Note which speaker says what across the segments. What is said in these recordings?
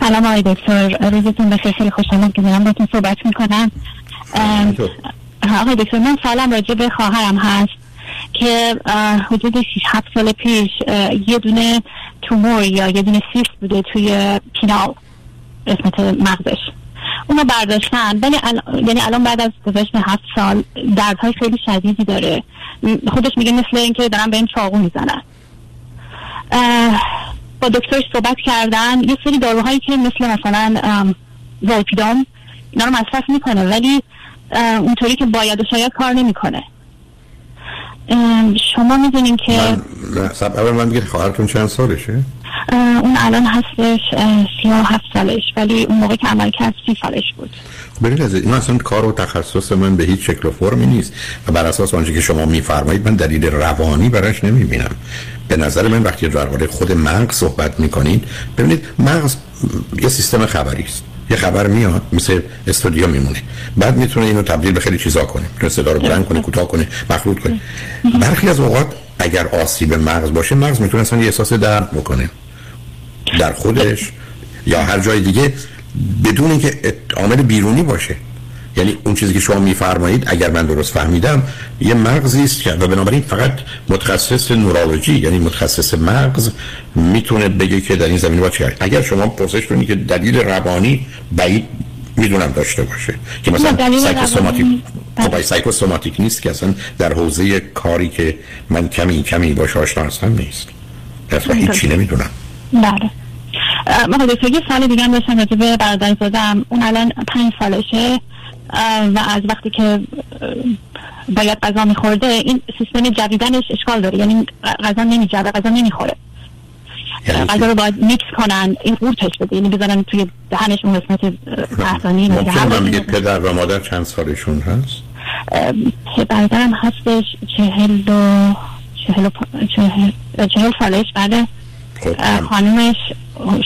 Speaker 1: سلام آقای دکتر. روزتون بخیر. خیلی خوشحالم که دارم باتون صحبت می‌کنم. آقای دکتر من سالم راجع به خواهرم هست که حدود 6 7 سال پیش یه دونه تومور یا یه دونه سیست بوده توی پینال قسمت مغزش. اونو برداشتن. ولی یعنی الان بعد از گذشت هفت سال دردهای خیلی شدیدی داره. خودش میگه مثل اینکه دارن به این چاقو می‌زنن. با دکترش صحبت کردن یه سری داروهایی که مثل مثلا زایپیدام اینا رو مصرف می‌کنه ولی اونطوری که باید و شاید کار نمی‌کنه. شما می‌دونین که
Speaker 2: من سب اول من بگید خواهرتون چند سالشه؟
Speaker 1: اون الان هستش سی و هفت سالش ولی اون موقع که عمل کرد سی سالش بود.
Speaker 2: برید از این اصلا کار و تخصص من به هیچ شکل و فرمی نیست. و بر اساس آنچه که شما میفرمایید من دلیل روانی براش نمی‌بینم. به نظر من وقتی در خود مغز صحبت می‌کنید ببینید مغز یه سیستم خبری است. یه خبر میاد مثل استودیو میمونه. بعد می‌تونه اینو تبدیل به خیلی چیزا کنه. می‌تونه صدا رو بلند کنه کوتاه کنه مخلوط کنه. برخی از اوقات اگر آسیب مغز باشه مغز می‌تونه اصلا یه احساس درد بکنه. در خودش یا هر جای دیگه بدون اینکه عامل بیرونی باشه. یعنی اون چیزی که شما میفرمایید اگر من درست فهمیدم یه مغزی است که و بنابراین فقط متخصص نورولوژی یعنی متخصص مغز می‌تونه بگه که در این زمینه چی اگر شما پرسش کنید که دلیل روانی بعید می‌دونم داشته باشه. که مثلا سایکوسوماتیک خب سایکوسوماتیک نیست که اصلا در حوزه کاری که من کمی کمی باش آشنا هستم نیست. اصلا هیچی نمی‌دونم.
Speaker 1: بله. من یه سال دیگه هم داشتم راجع به برادر زادم. اون الان پنج سالشه. و از وقتی که باید غذا میخورده این سیستم جویدنش اشکال داره. یعنی غذا نمیجوه غذا نمی‌خوره. یعنی غذا رو باید میکس کنن این قورتش بده. یعنی بزنن توی دهنش اون قسمت تحتانی
Speaker 2: ممکن من میگه پدر و مادر چند سالشون هست؟
Speaker 1: برادرم هستش چهل و چهل, چهل, چهل سالش. بعد خانومش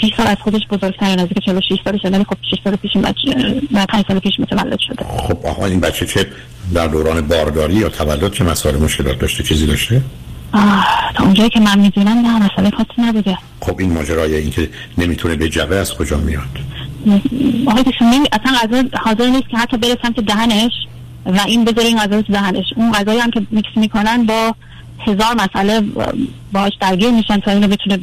Speaker 1: 6 سال از خودش بزرگتر نزدیک 46 سالشه ولی خب 6 سال پیش این بچه 5 سال پیش متولد شده.
Speaker 2: خب آقا این بچه چه در دوران بارداری یا تولد چه مسائل مشکلات داشته چیزی داشته؟
Speaker 1: تا اونجایی که من می‌دونم نه مسئله خاصی نبوده.
Speaker 2: خب این ماجرای این که نمی‌تونه به جبه از کجا میاد؟
Speaker 1: آقای دکتر نمی اصلا حاضر نیست که حتی بره سمت دهنش و این بذاره این غذا تو دهنش. اون غذایی هم که میکس می‌کنن با هزار مسئله باش درگیر میشن تا اینو بتونه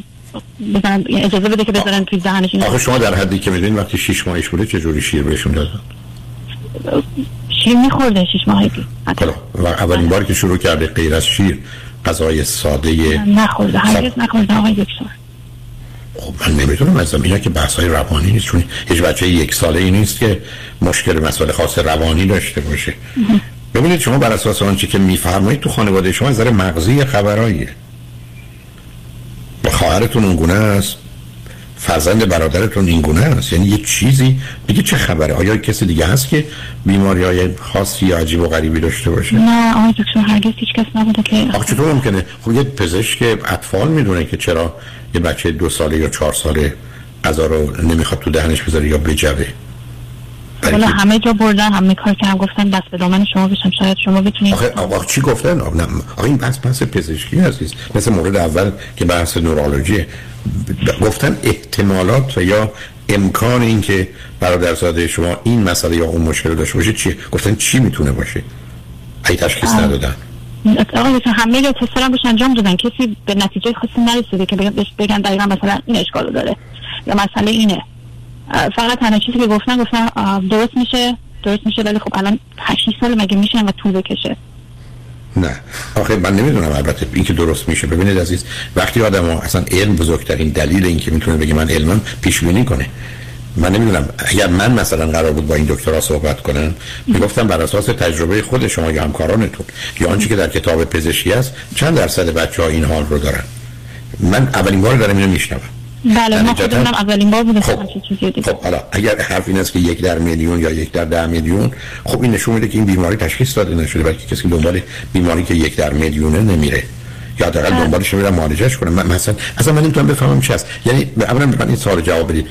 Speaker 1: بزنن اجازه بده که بذارن توی ذهنش
Speaker 2: آخه شما در حدی که می‌دونید وقتی 6 ماهش بوده چه جوری شیر بهشون دادن؟
Speaker 1: شیر میخورده 6 ماهگی
Speaker 2: و اولین بار که شروع کرده غیر از شیر غذای ساده
Speaker 1: نخورده هرگز نخورده آقای دکتر
Speaker 2: خب من نمی‌تونم از اینا که بحث های روانی نیست چون هیچ بچه یک ساله ای نیست که مشکل مسئله خاص روانی داشته باشه. ببینید شما بر اساس آنچه که میفرمایید تو خانواده شما از مغزی خبراییه. خواهرتون اونگونه است؟ فرزند برادرتون این گونه است؟ یعنی یه چیزی؟ دیگه چه خبره؟ آیا کسی دیگه هست که بیماری های خاصی یا عجیب و غریبی داشته باشه؟
Speaker 1: نه آقای دکتر هرگز هیچ کس نبوده که
Speaker 2: آخه چطور ممکنه؟ خب یه پزشک اطفال می‌دونه که چرا یه بچه دو ساله یا چهار ساله غذا رو نمی‌خواد تو دهنش بذاره یا بجوه
Speaker 1: حالا همه جا بردن همه کار که هم گفتن بس به دامن شما بشم شاید شما بتونید
Speaker 2: آخه آقا چی گفتن؟ آقا, آقا این بحث بحث پزشکی هستید مثل مورد اول که بحث نورولوژی گفتن احتمالات و یا امکان این که برادرزاده شما این مسئله یا اون مشکل داشته باشه چیه؟ گفتن چی می‌تونه باشه؟ ای تشخیص ندادن.
Speaker 1: آقا همه رو تست هم انجام دادن. کسی به نتیجه خاصی نرسیده که بگن بگن دقیقا مثلا این اشکال داره یا مسئله اینه. فقط تنها چیزی که گفتن گفتن درست میشه درست میشه ولی خب الان 8 سال مگه میشه و طول بکشه؟
Speaker 2: نه. آخه من نمی‌دونم البته این که درست میشه. ببینید عزیز وقتی آدم ها اصلا علم بزرگترین دلیل این که می‌تونه بگه من علمم پیش بینی کنه. من نمی‌دونم اگر من مثلا قرار بود با این دکترا صحبت کنم می‌گفتم بر اساس تجربه خود شما یا همکارانتون یا آنچه که در کتاب پزشکی است چند درصد بچه ها این حال رو دارن؟ من اولین بار دارم اینو میشنوم.
Speaker 1: بله ما خودمون اولین بار بوده
Speaker 2: خب, خب حالا اگر حرف این است که یک در میلیون یا یک در ده میلیون خب این نشون میده که این بیماری تشخیص داده نشده بلکه کسی دنبال بیماری که یک در میلیونه نمیره. یا حداقل بله. دنبالش میرم معالجهش کنم من مثلا اصلا من نمی‌تونم بفهمم چی است. یعنی اولا من این سوال جواب بدید.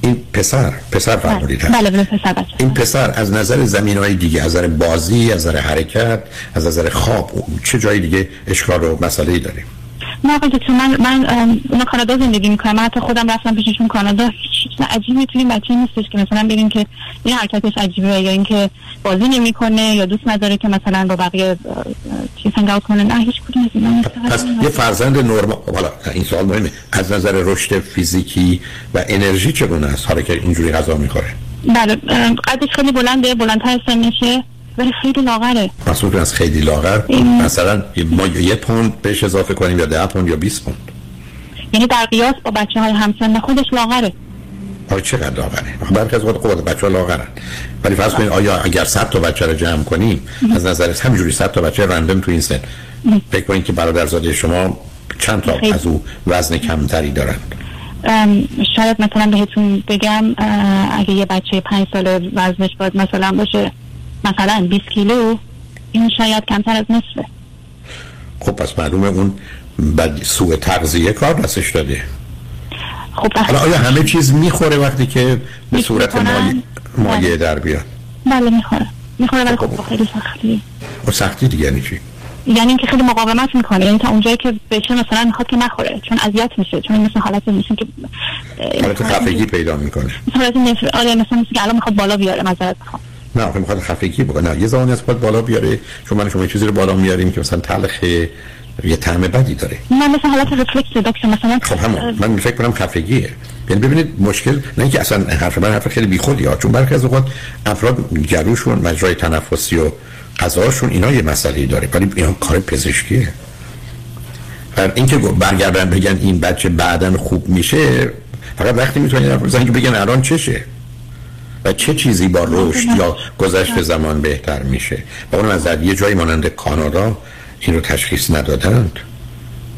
Speaker 2: این پسر پسر فرمودید
Speaker 1: بله بله پسر بچه
Speaker 2: این پسر از نظر زمین های دیگه از نظر بازی از نظر حرکت از نظر خواب چه جای دیگه اشکال و مسئله ای داریم
Speaker 1: نه آقای دکتر من من اونا کانادا زندگی می‌کنم من حتی خودم رفتم پیششون کانادا هیچ عجیبی توی بچه نیستش که مثلا بگیم که این حرکتش عجیبه یا اینکه بازی نمی‌کنه یا دوست نداره که مثلا با بقیه چیز هنگ کنه. نه هیچ کدوم از اینا
Speaker 2: پس یه فرزند نرمال حالا این سوال مهمه. از نظر رشد فیزیکی و انرژی چگونه است؟ حالا که اینجوری غذا می‌خوره.
Speaker 1: بله قدش خیلی بلنده بلندتر سنشه. ولی خیلی لاغره.
Speaker 2: مسئول از خیلی لاغر این... مثلا ما یه پوند بهش اضافه کنیم یا ده پوند یا 20 پوند.
Speaker 1: یعنی در قیاس با بچه های همسن خودش لاغره.
Speaker 2: آیا چقدر لاغره؟ برخی از خود خود بچه ها لاغرن. ولی فرض کنید آیا اگر 100 تا بچه رو جمع کنیم از نظر همینجوری 100 تا بچه رندم تو این سن. فکر کنید که برادرزاده شما چند تا از او وزن کمتری دارند
Speaker 1: شاید مثلا بهتون بگم اگه یه بچه پنج ساله وزنش باید مثلا باشه مثلا 20 کیلو این شاید کمتر از نصفه.
Speaker 2: خب پس معلومه اون بعد سوء تغذیه کار دستش داده. خب حالا آیا همه چیز می‌خوره وقتی که به صورت مایه, مایه بله. در بیاد؟
Speaker 1: بله می‌خوره. می‌خوره ولی خب خیلی سختی.
Speaker 2: و سختی دیگه یعنی چی؟
Speaker 1: یعنی اینکه خیلی مقاومت می‌کنه. یعنی تا اونجایی که بشه مثلا می‌خواد که نخوره چون اذیت میشه چون مثل حالت میشه که
Speaker 2: حالت خفگی پیدا می‌کنه.
Speaker 1: حالت نفر آره مثلا مثل که الان می‌خواد بالا بیاره بخوام
Speaker 2: نه آخه می‌خواد خفگی بکنه. نه یه زمانی از بالا بیاره چون من شما چیزی رو بالا میاریم که مثلا تلخه یه طعم بدی داره.
Speaker 1: نه مثل حالت رفلکس دکتر مثلا
Speaker 2: خب همون. من فکر کنم خفگیه. یعنی ببینید مشکل نه اینکه اصلا حرف من حرف خیلی بیخودی ها چون برخی از اوقات افراد گلوشون مجرای تنفسی و غذاشون اینا یه مسئله داره. ولی اینا کار پزشکیه. و اینکه برگردن بگن این بچه بعدا خوب میشه فقط وقتی می‌تونن بگن الان چشه. و چه چیزی با رشد یا گذشت زمان بهتر میشه؟ و اون از یه جایی مانند کانادا این رو تشخیص ندادند.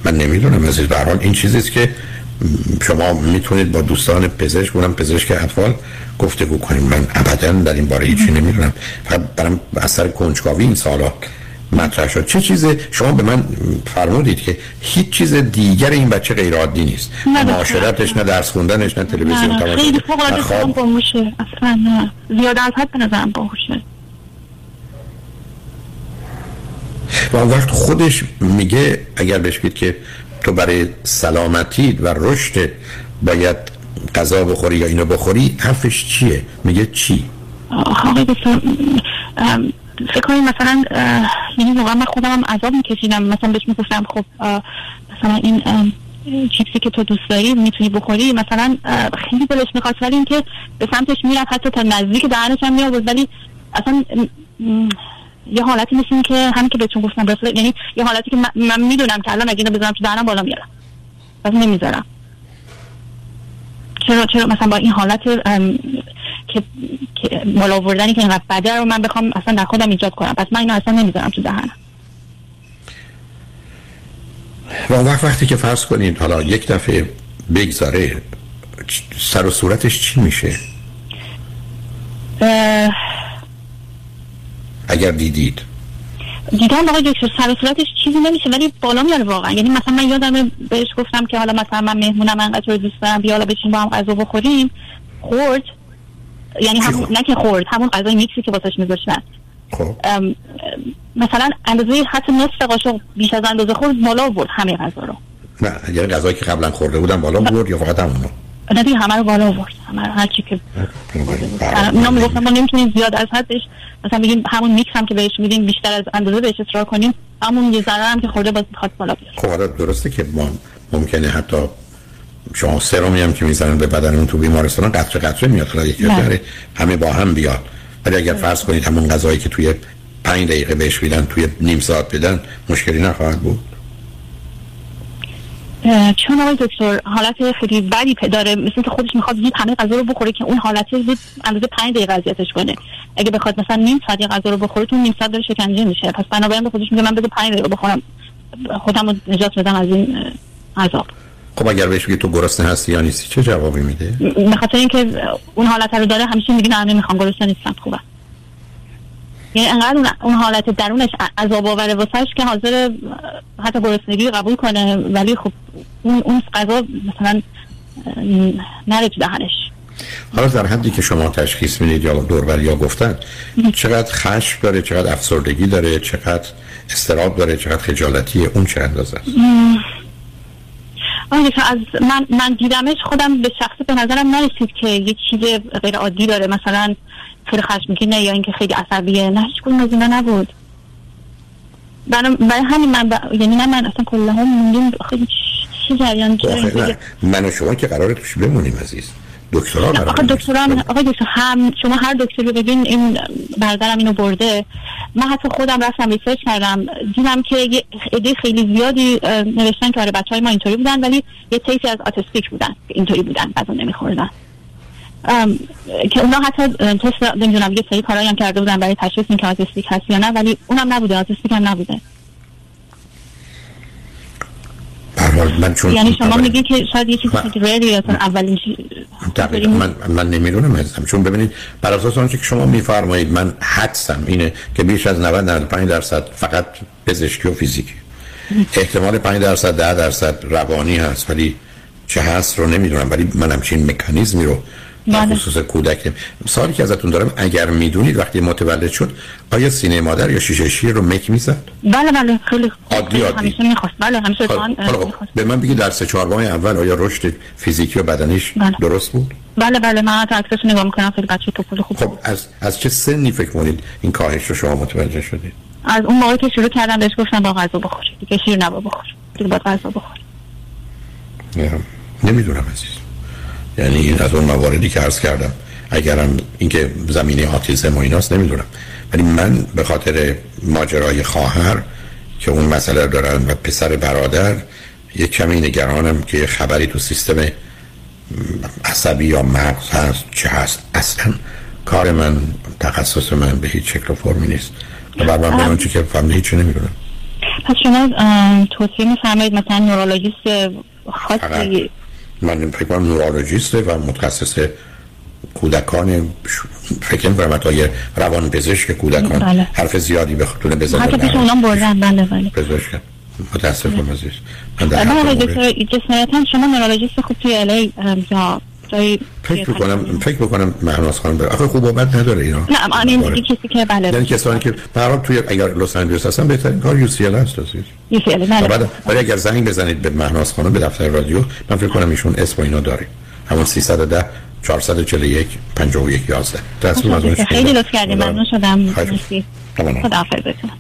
Speaker 2: من نمی‌دونم عزیز به حال این چیزیست که شما می‌تونید با دوستان پزشک اونم پزشک اطفال گفتگو کنیم من ابدا در این باره هیچی نمی‌دونم. فقط برام اثر کنجکاوی این سالا مطرح شد. چه چیز شما به من فرمودید که هیچ چیز دیگر این بچه غیر عادی نیست معاشرتش نه درس خوندنش نه تلویزیون
Speaker 1: تماشا. خیلی فوق العاده باهوشه اصلا نه. زیاد از حد به نظرم باهوشه
Speaker 2: و وقت خودش میگه اگر بهش که تو برای سلامتی و رشد باید غذا بخوری یا اینو بخوری حرفش چیه؟ میگه چی؟
Speaker 1: آقای فکر کنید مثلا یعنی واقعا من خودم هم عذاب میکشیدم. مثلا بهش می‌گفتم خب مثلا این چیپسی که تو دوست داری می‌تونی بخوری؟ مثلا خیلی دلش می‌خواست ولی اینکه به سمتش می‌رفت حتی تا نزدیک دهنش هم میاد ولی اصلا یه حالتی مثل که همین که بهتون گفتم رفلکس یعنی یه حالتی که من, می‌دونم که الان اگه اینو بذارم تو دهنم بالا میارم پس نمی‌ذارم. چرا چرا مثلا با این حالت که که بالا آوردنی که اینقدر بده رو من بخوام اصلا در خودم ایجاد کنم. پس من اینو اصلا نمی‌ذارم تو دهنم.
Speaker 2: و اون وقت وقتی که فرض کنید حالا یک دفعه بگذاره سر و صورتش چی میشه؟ اگر دیدید.
Speaker 1: دیدم آقای دکتر سر صورتش چیزی نمیشه ولی بالا میاره واقعا. یعنی مثلا من یادم بهش گفتم که حالا مثلا من مهمونم انقدر دوست دارم بیا حالا بشین با هم غذا بخوریم. خورد. یعنی همون نه که خورد همون غذای میکسی که واسش میذاشتن. خب. مثلا اندازه حتی نصف قاشق بیش از اندازه خورد بالا برد همه غذا رو.
Speaker 2: نه یعنی غذایی که قبلا خورده بودم بالا برد یا فقط همونو
Speaker 1: نه دیگه همه رو بالا آورد همه رو هر چی که اینا می‌گفتن ما نمی‌تونیم زیاد از حدش مثلا بگیم همون میکس هم که بهش میدیم بیشتر از اندازه بهش اصرار کنیم همون یه ذره هم که خورده باز بخواد بالا بیاد.
Speaker 2: خب حالا درسته که ما ممکنه حتی شما سرمی هم که می‌زنن به بدن تو بیمارستان قطره قطره میاد. حالا یکی همه با هم بیاد ولی اگر فرض کنید همون غذایی که توی پنج دقیقه بهش میدن توی نیم ساعت بدن مشکلی نخواهد بود.
Speaker 1: چون آقای دکتر حالت خیلی بدی داره. مثل که خودش می‌خواد زود همه غذا رو بخوره که اون حالت زود اندازه 5 دقیقه اذیتش کنه. اگه بخواد مثلا نیم ساعت غذا رو بخوره تو نیم ساعت داره شکنجه میشه. پس بنابراین به خودش میگه من بذار 5 دقیقه بخورم. خودم رو نجات بدم از این عذاب.
Speaker 2: خب اگر بهش بگی تو گرسنه هستی یا نیستی چه جوابی میده؟
Speaker 1: به خاطر اینکه اون حالت رو داره همیشه میگه نه نمی‌خوام گرسنه نیستم خوبه. یعنی انقدر اون حالت درونش عذاب آوره واسش که حاضر حتی گرسنگی قبول کنه ولی خب اون اون غذا مثلا نره تو دهنش.
Speaker 2: حالا در حدی که شما تشخیص می‌دید یا دوربر یا گفتن چقدر خشم داره چقدر افسردگی داره چقدر استراب داره چقدر خجالتیه اون چه اندازه است؟
Speaker 1: آقای از من من دیدمش خودم به شخص به نظرم نرسید که یه چیز غیر عادی داره. مثلا خیلی خشمگینه یا اینکه خیلی عصبیه. نه هیچ از اینا نبود. برای همین من ب... یعنی نه من اصلا کلا هم موندیم. خیلی چی جریان
Speaker 2: من و شما که قراره توش بمونیم عزیز. دکترا
Speaker 1: آقا دکترا آقا دکتر هم شما هر دکتری ببین این برادرم اینو برده. من حتی خودم رفتم research کردم. دیدم که یه عده خیلی زیادی نوشتن که آره بچه های ما اینطوری بودن ولی یه تیسی از autistic بودن اینطوری بودن غذا نمیخوردن. که اونا حتی تست نمی‌دونم یه سری کارایی هم کرده بودن برای تشخیص اینکه autistic هست یا نه ولی اونم نبوده autistic هم نبوده.
Speaker 2: من چون
Speaker 1: یعنی شما میگی که شاید یه چیزی که really اولین
Speaker 2: من من نمی‌دونم هستم چون ببینید بر اساس آنچه که شما میفرمایید من حدسم اینه که بیش از 90 95 درصد فقط پزشکی و فیزیکی. احتمال 5 درصد 10 درصد روانی هست ولی چه هست رو نمی‌دونم. ولی من همچین مکانیزمی رو بله. خصوص کودک سوالی که ازتون دارم اگر می‌دونید وقتی متولد شد آیا سینه مادر یا شیشه شیر رو مک می‌زد؟
Speaker 1: بله بله خیلی
Speaker 2: عادی عادی.
Speaker 1: همیشه می‌خواست. بله همیشه خب.
Speaker 2: به من بگید در سه چهار ماه اول آیا رشد فیزیکی و بدنیش بله. درست بود؟
Speaker 1: بله بله من حتی عکسش نگاه می‌کنم خیلی بچه توپل خوب
Speaker 2: خب از از چه سنی فکر کنید این کاهش رو شما متوجه شدید؟
Speaker 1: از اون موقعی که شروع کردم بهش گفتم با غذا بخور دیگه شیر نبا بخور دیگه با غذا بخور.
Speaker 2: نمی‌دونم عزیز. یعنی این از اون مواردی که عرض کردم. اگرم اینکه زمینه آتیزم و ایناست نمی‌دونم. ولی من به خاطر ماجرای خواهر که اون مسئله دارن و پسر برادر یک کمی نگرانم که خبری تو سیستم عصبی یا مغز هست چه هست. اصلا کار من تخصص من به هیچ شکل و فرمی نیست. و من به که فهمده هیچی نمی‌دونم.
Speaker 1: پس شما توصیه میفرمایید مثلا نورولوژیست خاصی
Speaker 2: من فکر کنم نورولوژیسته و متخصص کودکان فکر کنم های روان پزشک کودکان. بله. حرف زیادی به خطونه بزنه
Speaker 1: حتی پیش اونام بردن. بله بله.
Speaker 2: پزشک. متاسفم.
Speaker 1: عزیز. من در بله شما نورولوژیست خوب توی الی یا
Speaker 2: فکر بکنم فکر بکنم مهناز خانم بره. آخه خوب و بد نداره اینا.
Speaker 1: نه من این آره. کسی که بله.
Speaker 2: یعنی کسانی که برام توی اگر لس آنجلس هستن بهترین کار یو سی ال هست
Speaker 1: یو سی ال بله.
Speaker 2: ولی اگر زنگ بزنید به مهناز خانم به دفتر رادیو من فکر کنم ایشون اسم اینا داره. همون 310 441 51 11
Speaker 1: خیلی لطف کردید ممنون شدم. خدا حافظتون